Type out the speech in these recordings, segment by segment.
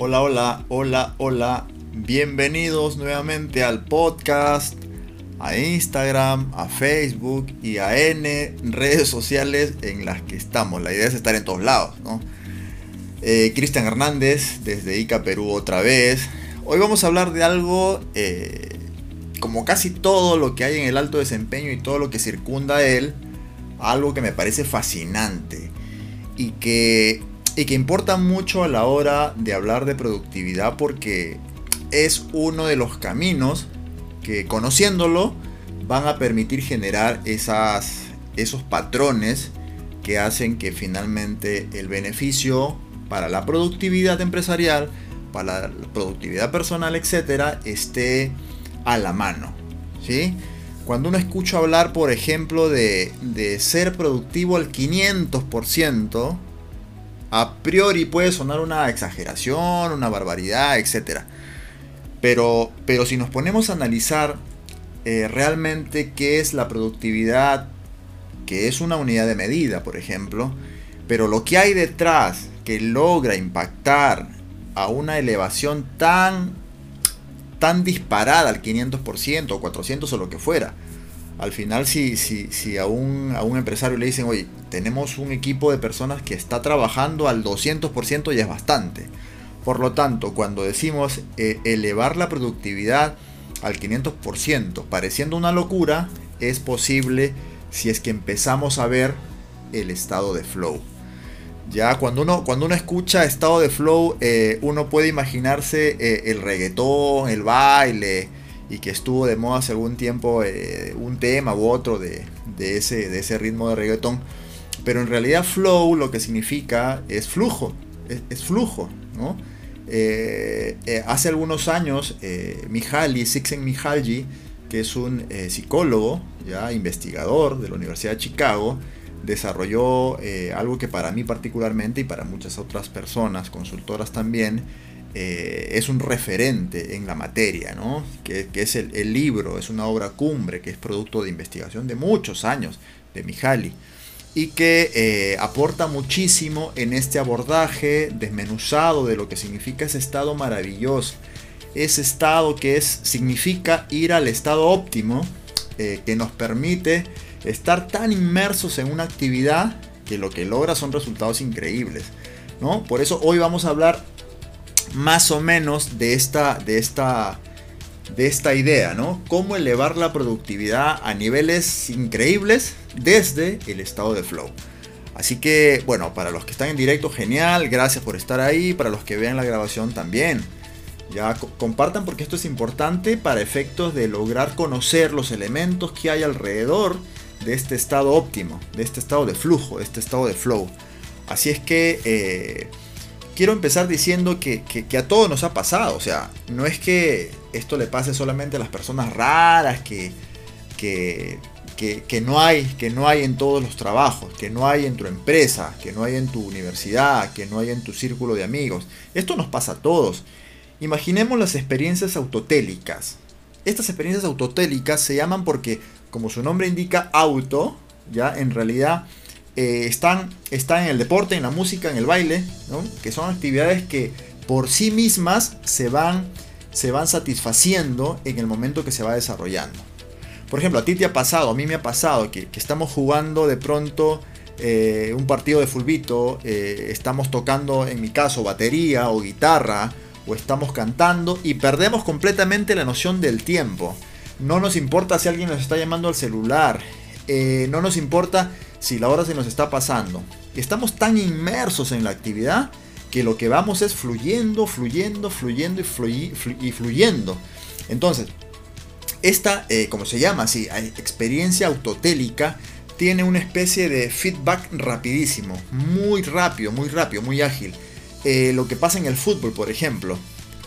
Hola, hola, hola, hola. Bienvenidos nuevamente al podcast, a Instagram, a Facebook y a N redes sociales en las que estamos. La idea es estar en todos lados, ¿no? Eh, Cristian Hernández, desde ICA Perú otra vez. Hoy vamos a hablar de algo eh, como casi todo lo que hay en el alto desempeño y todo lo que circunda a él, algo que me parece fascinante y que, y que importa mucho a la hora de hablar de productividad porque es uno de los caminos que conociéndolo van a permitir generar esas, esos patrones que hacen que finalmente el beneficio para la productividad empresarial, para la productividad personal, etcétera, esté a la mano. ¿sí? Cuando uno escucha hablar, por ejemplo, de, de ser productivo al 500%, a priori puede sonar una exageración, una barbaridad, etcétera. Pero, pero si nos ponemos a analizar eh, realmente qué es la productividad, que es una unidad de medida, por ejemplo, pero lo que hay detrás que logra impactar a una elevación tan, tan disparada al 500% o 400 o lo que fuera. Al final, si, si, si a, un, a un empresario le dicen, oye, tenemos un equipo de personas que está trabajando al 200% ya es bastante. Por lo tanto, cuando decimos eh, elevar la productividad al 500%, pareciendo una locura, es posible si es que empezamos a ver el estado de flow. Ya cuando uno, cuando uno escucha estado de flow, eh, uno puede imaginarse eh, el reggaetón, el baile, y que estuvo de moda hace algún tiempo un tema u otro de, ese, de ese ritmo de reggaetón. Pero en realidad flow lo que significa es flujo, es, flujo, ¿no? Eh, eh, hace algunos años, eh, Mihaly, Sixen Mihaly, que es un psicólogo, ya investigador de la Universidad de Chicago, desarrolló algo que para mí particularmente y para muchas otras personas, consultoras también, es un referente en la materia, ¿no? que, es el, el, libro, es una obra cumbre, que es producto de investigación de muchos años de Mihaly y que eh, aporta muchísimo en este abordaje desmenuzado de lo que significa ese estado maravilloso. Ese estado que es, significa ir al estado óptimo, eh, que nos permite estar tan inmersos en una actividad que lo que logra son resultados increíbles. ¿no? Por eso hoy vamos a hablar más o menos de esta, de esta de esta idea, ¿no? Cómo elevar la productividad a niveles increíbles desde el estado de flow. Así que, bueno, para los que están en directo, genial, gracias por estar ahí, para los que vean la grabación también. Ya compartan porque esto es importante para efectos de lograr conocer los elementos que hay alrededor de este estado óptimo, de este estado de flujo, de este estado de flow. Así es que eh, quiero empezar diciendo que, a todos nos ha pasado. O sea, no es que esto le pase solamente a las personas raras, que, que, que, no hay, que no hay en todos los trabajos, que no hay en tu empresa, que no hay en tu universidad, que no hay en tu círculo de amigos. Esto nos pasa a todos. Imaginemos las experiencias autotélicas. Estas experiencias autotélicas se llaman porque, como su nombre indica, auto, ya en realidad eh, están, están en el deporte, en la música, en el baile, que son actividades que por sí mismas se van, se van satisfaciendo en el momento que se va desarrollando. Por ejemplo, a ti te ha pasado, a mí me ha pasado que, estamos jugando de pronto eh, un partido de fulbito, eh, estamos tocando, en mi caso, batería o guitarra, o estamos cantando y perdemos completamente la noción del tiempo. No nos importa si alguien nos está llamando al celular, no nos importa si la hora se nos está pasando. Estamos tan inmersos en la actividad que lo que vamos es fluyendo, fluyendo, fluyendo y, fluyendo. Entonces, esta, eh, como se llama así, experiencia autotélica, tiene una especie de feedback rapidísimo, muy rápido, muy rápido, muy ágil. Eh, lo que pasa en el fútbol, por ejemplo,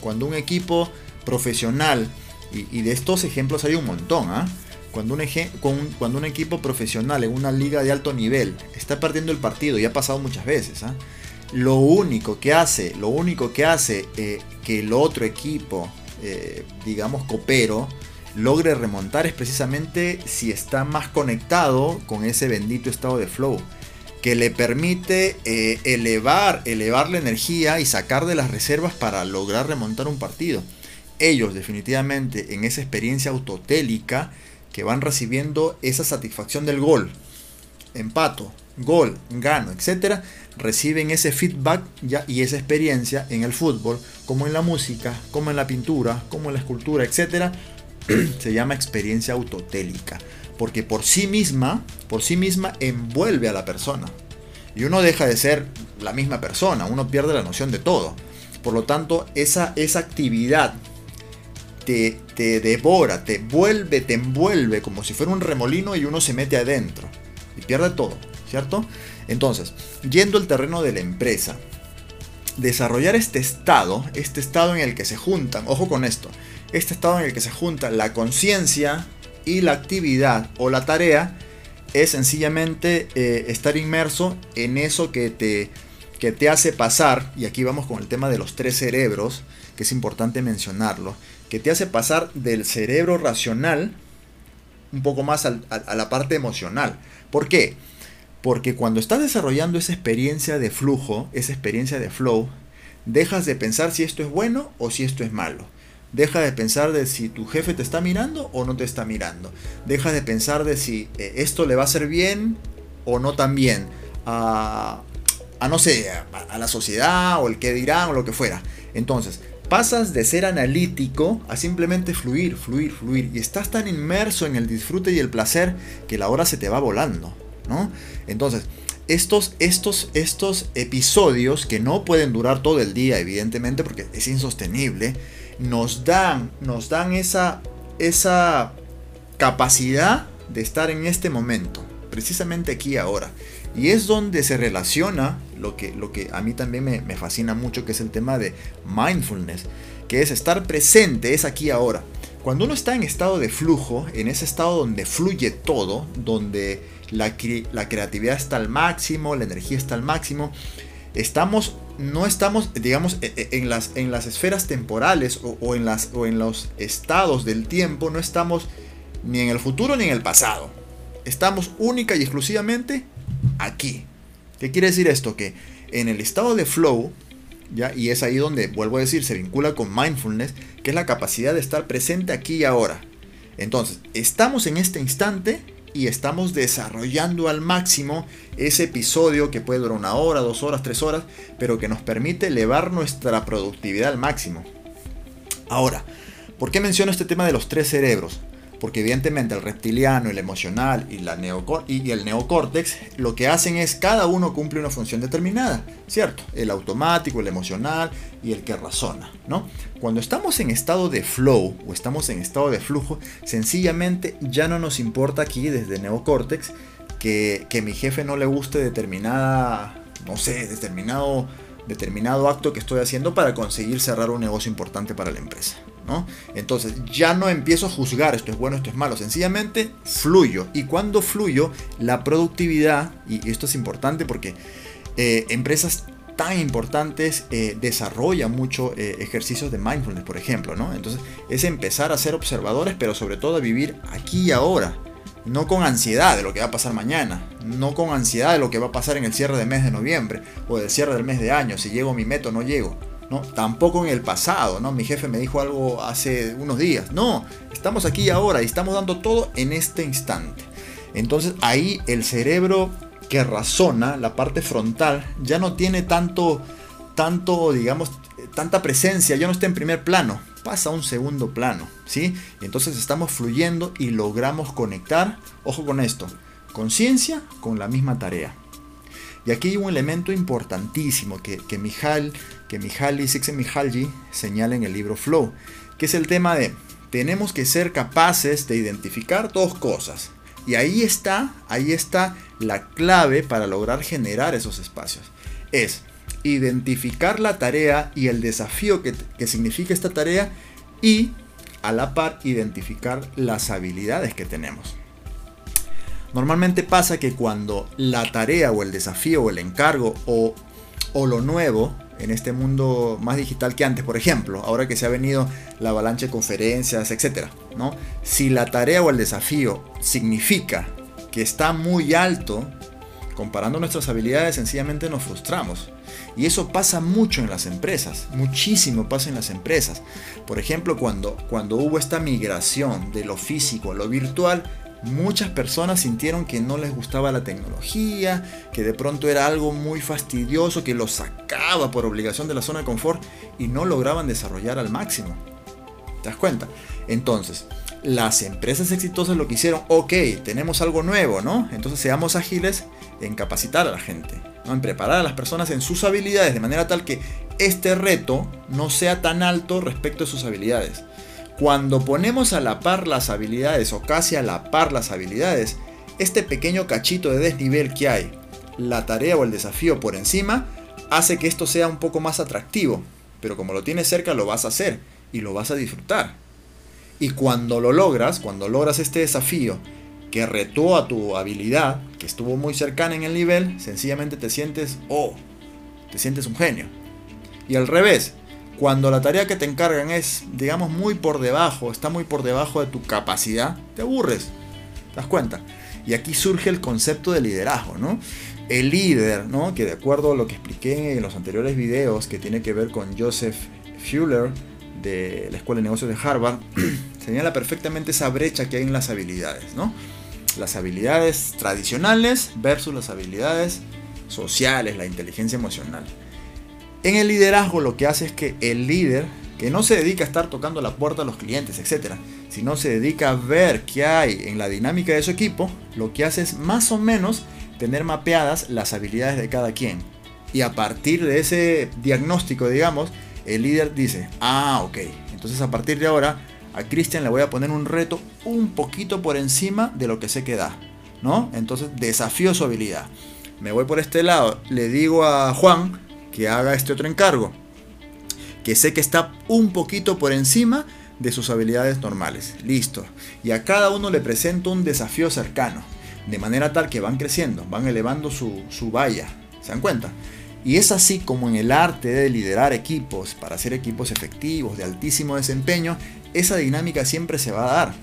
cuando un equipo profesional, y, de estos ejemplos hay un montón, ¿ah? Cuando un, equipo profesional en una liga de alto nivel está perdiendo el partido, y ha pasado muchas veces, ¿ah? lo único que hace, lo único que hace eh, que el otro equipo, eh, digamos copero, logre remontar es precisamente si está más conectado con ese bendito estado de flow. que le permite eh, elevar, elevar la energía y sacar de las reservas para lograr remontar un partido. Ellos definitivamente en esa experiencia autotélica que van recibiendo esa satisfacción del gol, empato, gol, gano, etcétera, reciben ese feedback ya, y esa experiencia en el fútbol, como en la música, como en la pintura, como en la escultura, etcétera, se llama experiencia autotélica, porque por sí misma, por sí misma envuelve a la persona. Y uno deja de ser la misma persona, uno pierde la noción de todo. Por lo tanto, esa, esa actividad te, te devora, te vuelve, te envuelve como si fuera un remolino y uno se mete adentro y pierde todo, ¿cierto? Entonces, yendo al terreno de la empresa, desarrollar este estado, este estado en el que se juntan, ojo con esto, este estado en el que se junta la conciencia y la actividad o la tarea, es sencillamente eh, estar inmerso en eso que te, que te hace pasar, y aquí vamos con el tema de los tres cerebros, que es importante mencionarlo, que te hace pasar del cerebro racional un poco más a la parte emocional. ¿Por qué? Porque cuando estás desarrollando esa experiencia de flujo, esa experiencia de flow, dejas de pensar si esto es bueno o si esto es malo. Deja de pensar de si tu jefe te está mirando o no te está mirando. Deja de pensar de si eh, esto le va a hacer bien o no tan bien. A, no sé, a, la sociedad o el que dirán o lo que fuera. Entonces, pasas de ser analítico a simplemente fluir, fluir, fluir. Y estás tan inmerso en el disfrute y el placer que la hora se te va volando. Entonces, estos, estos, estos episodios que no pueden durar todo el día, evidentemente, porque es insostenible, nos dan, nos dan esa, esa capacidad de estar en este momento, precisamente aquí ahora. Y es donde se relaciona lo que, lo que a mí también me, me fascina mucho, que es el tema de mindfulness, que es estar presente, es aquí ahora. Cuando uno está en estado de flujo, en ese estado donde fluye todo, donde la, creatividad está al máximo, la energía está al máximo, estamos, no estamos, digamos, e, e, en las, en las esferas temporales o, en las, o en los estados del tiempo, no estamos ni en el futuro ni en el pasado. Estamos única y exclusivamente aquí. ¿Qué quiere decir esto? Que en el estado de flow, ¿ya? y es ahí donde, vuelvo a decir, se vincula con mindfulness, que es la capacidad de estar presente aquí y ahora. Entonces, estamos en este instante y estamos desarrollando al máximo ese episodio que puede durar una hora, dos horas, tres horas, pero que nos permite elevar nuestra productividad al máximo. Ahora, ¿por qué menciono este tema de los tres cerebros? Porque evidentemente el reptiliano, el emocional y, el neocórtex lo que hacen es cada uno cumple una función determinada, ¿cierto? El automático, el emocional y el que razona, ¿no? Cuando estamos en estado de flow o estamos en estado de flujo, sencillamente ya no nos importa aquí desde neocórtex que, que mi jefe no le guste determinada, no sé, determinado determinado acto que estoy haciendo para conseguir cerrar un negocio importante para la empresa. ¿No? Entonces ya no empiezo a juzgar esto es bueno, esto es malo, sencillamente fluyo. Y cuando fluyo, la productividad, y esto es importante porque eh, empresas tan importantes eh, desarrollan mucho eh, ejercicios de mindfulness, por ejemplo, ¿no? Entonces es empezar a ser observadores, pero sobre todo a vivir aquí y ahora. No con ansiedad de lo que va a pasar mañana, no con ansiedad de lo que va a pasar en el cierre del mes de noviembre o del cierre del mes de año, si llego a mi meta o no llego Tampoco en el pasado, ¿no? Mi jefe me dijo algo hace unos días. No, estamos aquí ahora y estamos dando todo en este instante. Entonces ahí el cerebro que razona, la parte frontal, ya no tiene tanto, tanto, digamos, tanta presencia, ya no está en primer plano, pasa a un segundo plano, ¿sí? Y entonces estamos fluyendo y logramos conectar, ojo con esto, conciencia con la misma tarea. Y aquí hay un elemento importantísimo que, que Mijal, que Mihaly Csikszentmihalyi señala en el libro Flow, que es el tema de tenemos que ser capaces de identificar dos cosas. Y ahí está, ahí está la clave para lograr generar esos espacios. Es identificar la tarea y el desafío que, que significa esta tarea y a la par identificar las habilidades que tenemos. Normalmente pasa que cuando la tarea o el desafío o el encargo o, o lo nuevo en este mundo más digital que antes, por ejemplo, ahora que se ha venido la avalancha de conferencias, etc. ¿no? Si la tarea o el desafío significa que está muy alto, Comparando nuestras habilidades sencillamente nos frustramos. Y eso pasa mucho en las empresas, muchísimo pasa en las empresas. Por ejemplo, cuando, cuando hubo esta migración de lo físico a lo virtual, muchas personas sintieron que no les gustaba la tecnología, que de pronto era algo muy fastidioso, que los sacaba por obligación de la zona de confort y no lograban desarrollar al máximo. ¿Te das cuenta? Entonces, las empresas exitosas lo que hicieron, ok, tenemos algo nuevo, ¿no? Entonces seamos ágiles en capacitar a la gente, en preparar a las personas en sus habilidades de manera tal que este reto no sea tan alto respecto a sus habilidades. Cuando ponemos a la par las habilidades o casi a la par las habilidades, este pequeño cachito de desnivel que hay, la tarea o el desafío por encima, hace que esto sea un poco más atractivo. Pero como lo tienes cerca lo vas a hacer y lo vas a disfrutar. Y cuando lo logras, cuando logras este desafío que retó a tu habilidad, que estuvo muy cercana en el nivel, sencillamente te sientes, oh, te sientes un genio. Y al revés, cuando la tarea que te encargan es, digamos, muy por debajo, está muy por debajo de tu capacidad, te aburres. ¿Te das cuenta? Y aquí surge el concepto de liderazgo, ¿no? El líder, ¿no? Que de acuerdo a lo que expliqué en los anteriores videos, que tiene que ver con Joseph Fuller, de la Escuela de Negocios de Harvard, señala perfectamente esa brecha que hay en las habilidades, ¿no? Las habilidades tradicionales versus las habilidades sociales, la inteligencia emocional. En el liderazgo lo que hace es que el líder, que no se dedica a estar tocando la puerta a los clientes, etc., sino se dedica a ver qué hay en la dinámica de su equipo, lo que hace es más o menos tener mapeadas las habilidades de cada quien. Y a partir de ese diagnóstico, digamos, el líder dice, ah, ok, entonces a partir de ahora a Cristian le voy a poner un reto un poquito por encima de lo que sé que da, ¿no? Entonces desafío su habilidad. Me voy por este lado, le digo a Juan que haga este otro encargo, que sé que está un poquito por encima de sus habilidades normales. Listo. Y a cada uno le presento un desafío cercano, de manera tal que van creciendo, van elevando su, su valla. ¿Se dan cuenta? Y es así como en el arte de liderar equipos, para hacer equipos efectivos, de altísimo desempeño, esa dinámica siempre se va a dar.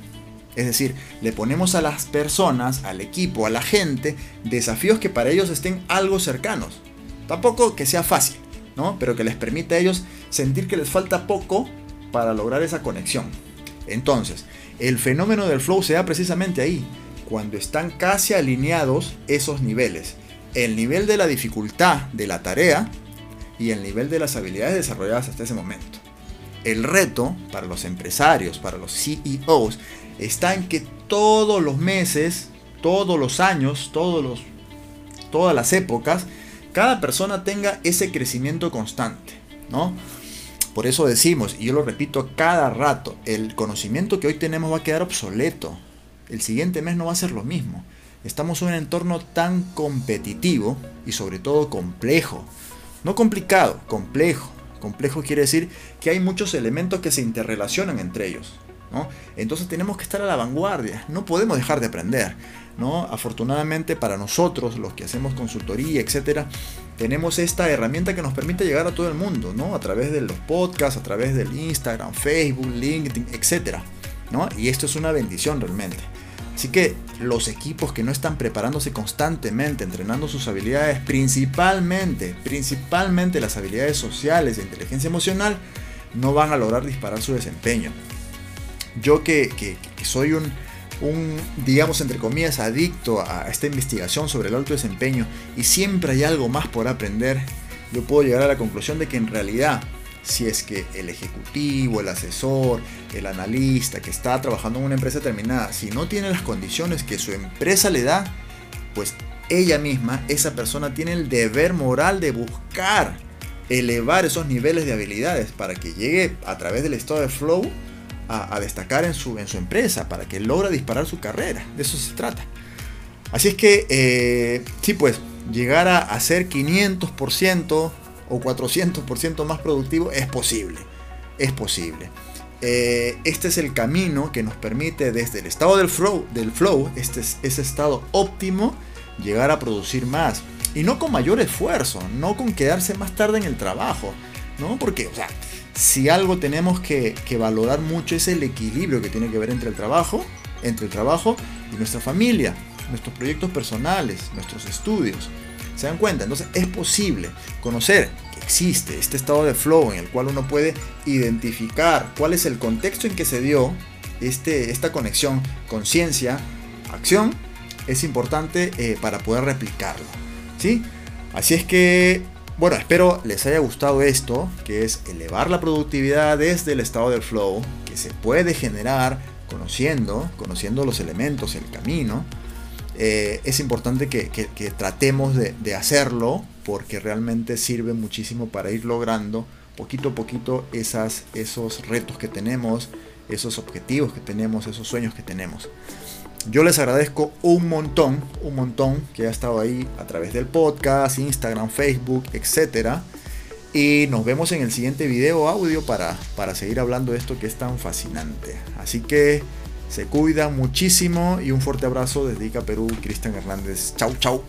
Es decir, le ponemos a las personas, al equipo, a la gente, desafíos que para ellos estén algo cercanos. Tampoco que sea fácil, ¿no? Pero que les permita a ellos sentir que les falta poco para lograr esa conexión. Entonces, el fenómeno del flow se da precisamente ahí, cuando están casi alineados esos niveles el nivel de la dificultad de la tarea y el nivel de las habilidades desarrolladas hasta ese momento. El reto para los empresarios, para los CEOs, está en que todos los meses, todos los años, todos los, todas las épocas, cada persona tenga ese crecimiento constante, ¿no? Por eso decimos, y yo lo repito cada rato, el conocimiento que hoy tenemos va a quedar obsoleto. El siguiente mes no va a ser lo mismo. Estamos en un entorno tan competitivo y sobre todo complejo. No complicado, complejo. Complejo quiere decir que hay muchos elementos que se interrelacionan entre ellos. ¿no? Entonces tenemos que estar a la vanguardia, no podemos dejar de aprender. Afortunadamente para nosotros, los que hacemos consultoría, etc., tenemos esta herramienta que nos permite llegar a todo el mundo, ¿no? a través de los podcasts, a través del Instagram, Facebook, LinkedIn, etc. ¿no? Y esto es una bendición realmente. Así que los equipos que no están preparándose constantemente, entrenando sus habilidades, principalmente, principalmente las habilidades sociales e inteligencia emocional, no van a lograr disparar su desempeño. Yo que, soy un, un, digamos, entre comillas, adicto a esta investigación sobre el alto desempeño y siempre hay algo más por aprender, yo puedo llegar a la conclusión de que en realidad si es que el ejecutivo, el asesor, el analista que está trabajando en una empresa determinada, si no tiene las condiciones que su empresa le da, pues ella misma, esa persona tiene el deber moral de buscar elevar esos niveles de habilidades para que llegue a través del estado de flow a, destacar en su, en su empresa, para que logre disparar su carrera. De eso se trata. Así es que, eh, sí, pues, llegar a, a ser 500% o 400% más productivo, es posible. Es posible. Eh, este es el camino que nos permite desde el estado del flow, del flow este es, ese estado óptimo, llegar a producir más. Y no con mayor esfuerzo, no con quedarse más tarde en el trabajo, ¿no? Porque, o sea, si algo tenemos que, valorar mucho es el equilibrio que tiene que ver entre el trabajo, entre el trabajo y nuestra familia, nuestros proyectos personales, nuestros estudios. ¿Se dan cuenta? Entonces es posible conocer que existe este estado de flow en el cual uno puede identificar cuál es el contexto en que se dio este, esta conexión conciencia, acción, es importante eh, para poder replicarlo. ¿sí? Así es que, bueno, espero les haya gustado esto, que es elevar la productividad desde el estado del flow, que se puede generar conociendo, conociendo los elementos, el camino. Eh, es importante que, tratemos de, hacerlo porque realmente sirve muchísimo para ir logrando poquito a poquito esos retos que tenemos, esos objetivos que tenemos, esos sueños que tenemos. Yo les agradezco un montón, un montón que ha estado ahí a través del podcast, Instagram, Facebook, etc. Y nos vemos en el siguiente video audio para, para seguir hablando de esto que es tan fascinante. Así que se cuida muchísimo y un fuerte abrazo desde Ica Perú, Cristian Hernández. Chau, chau.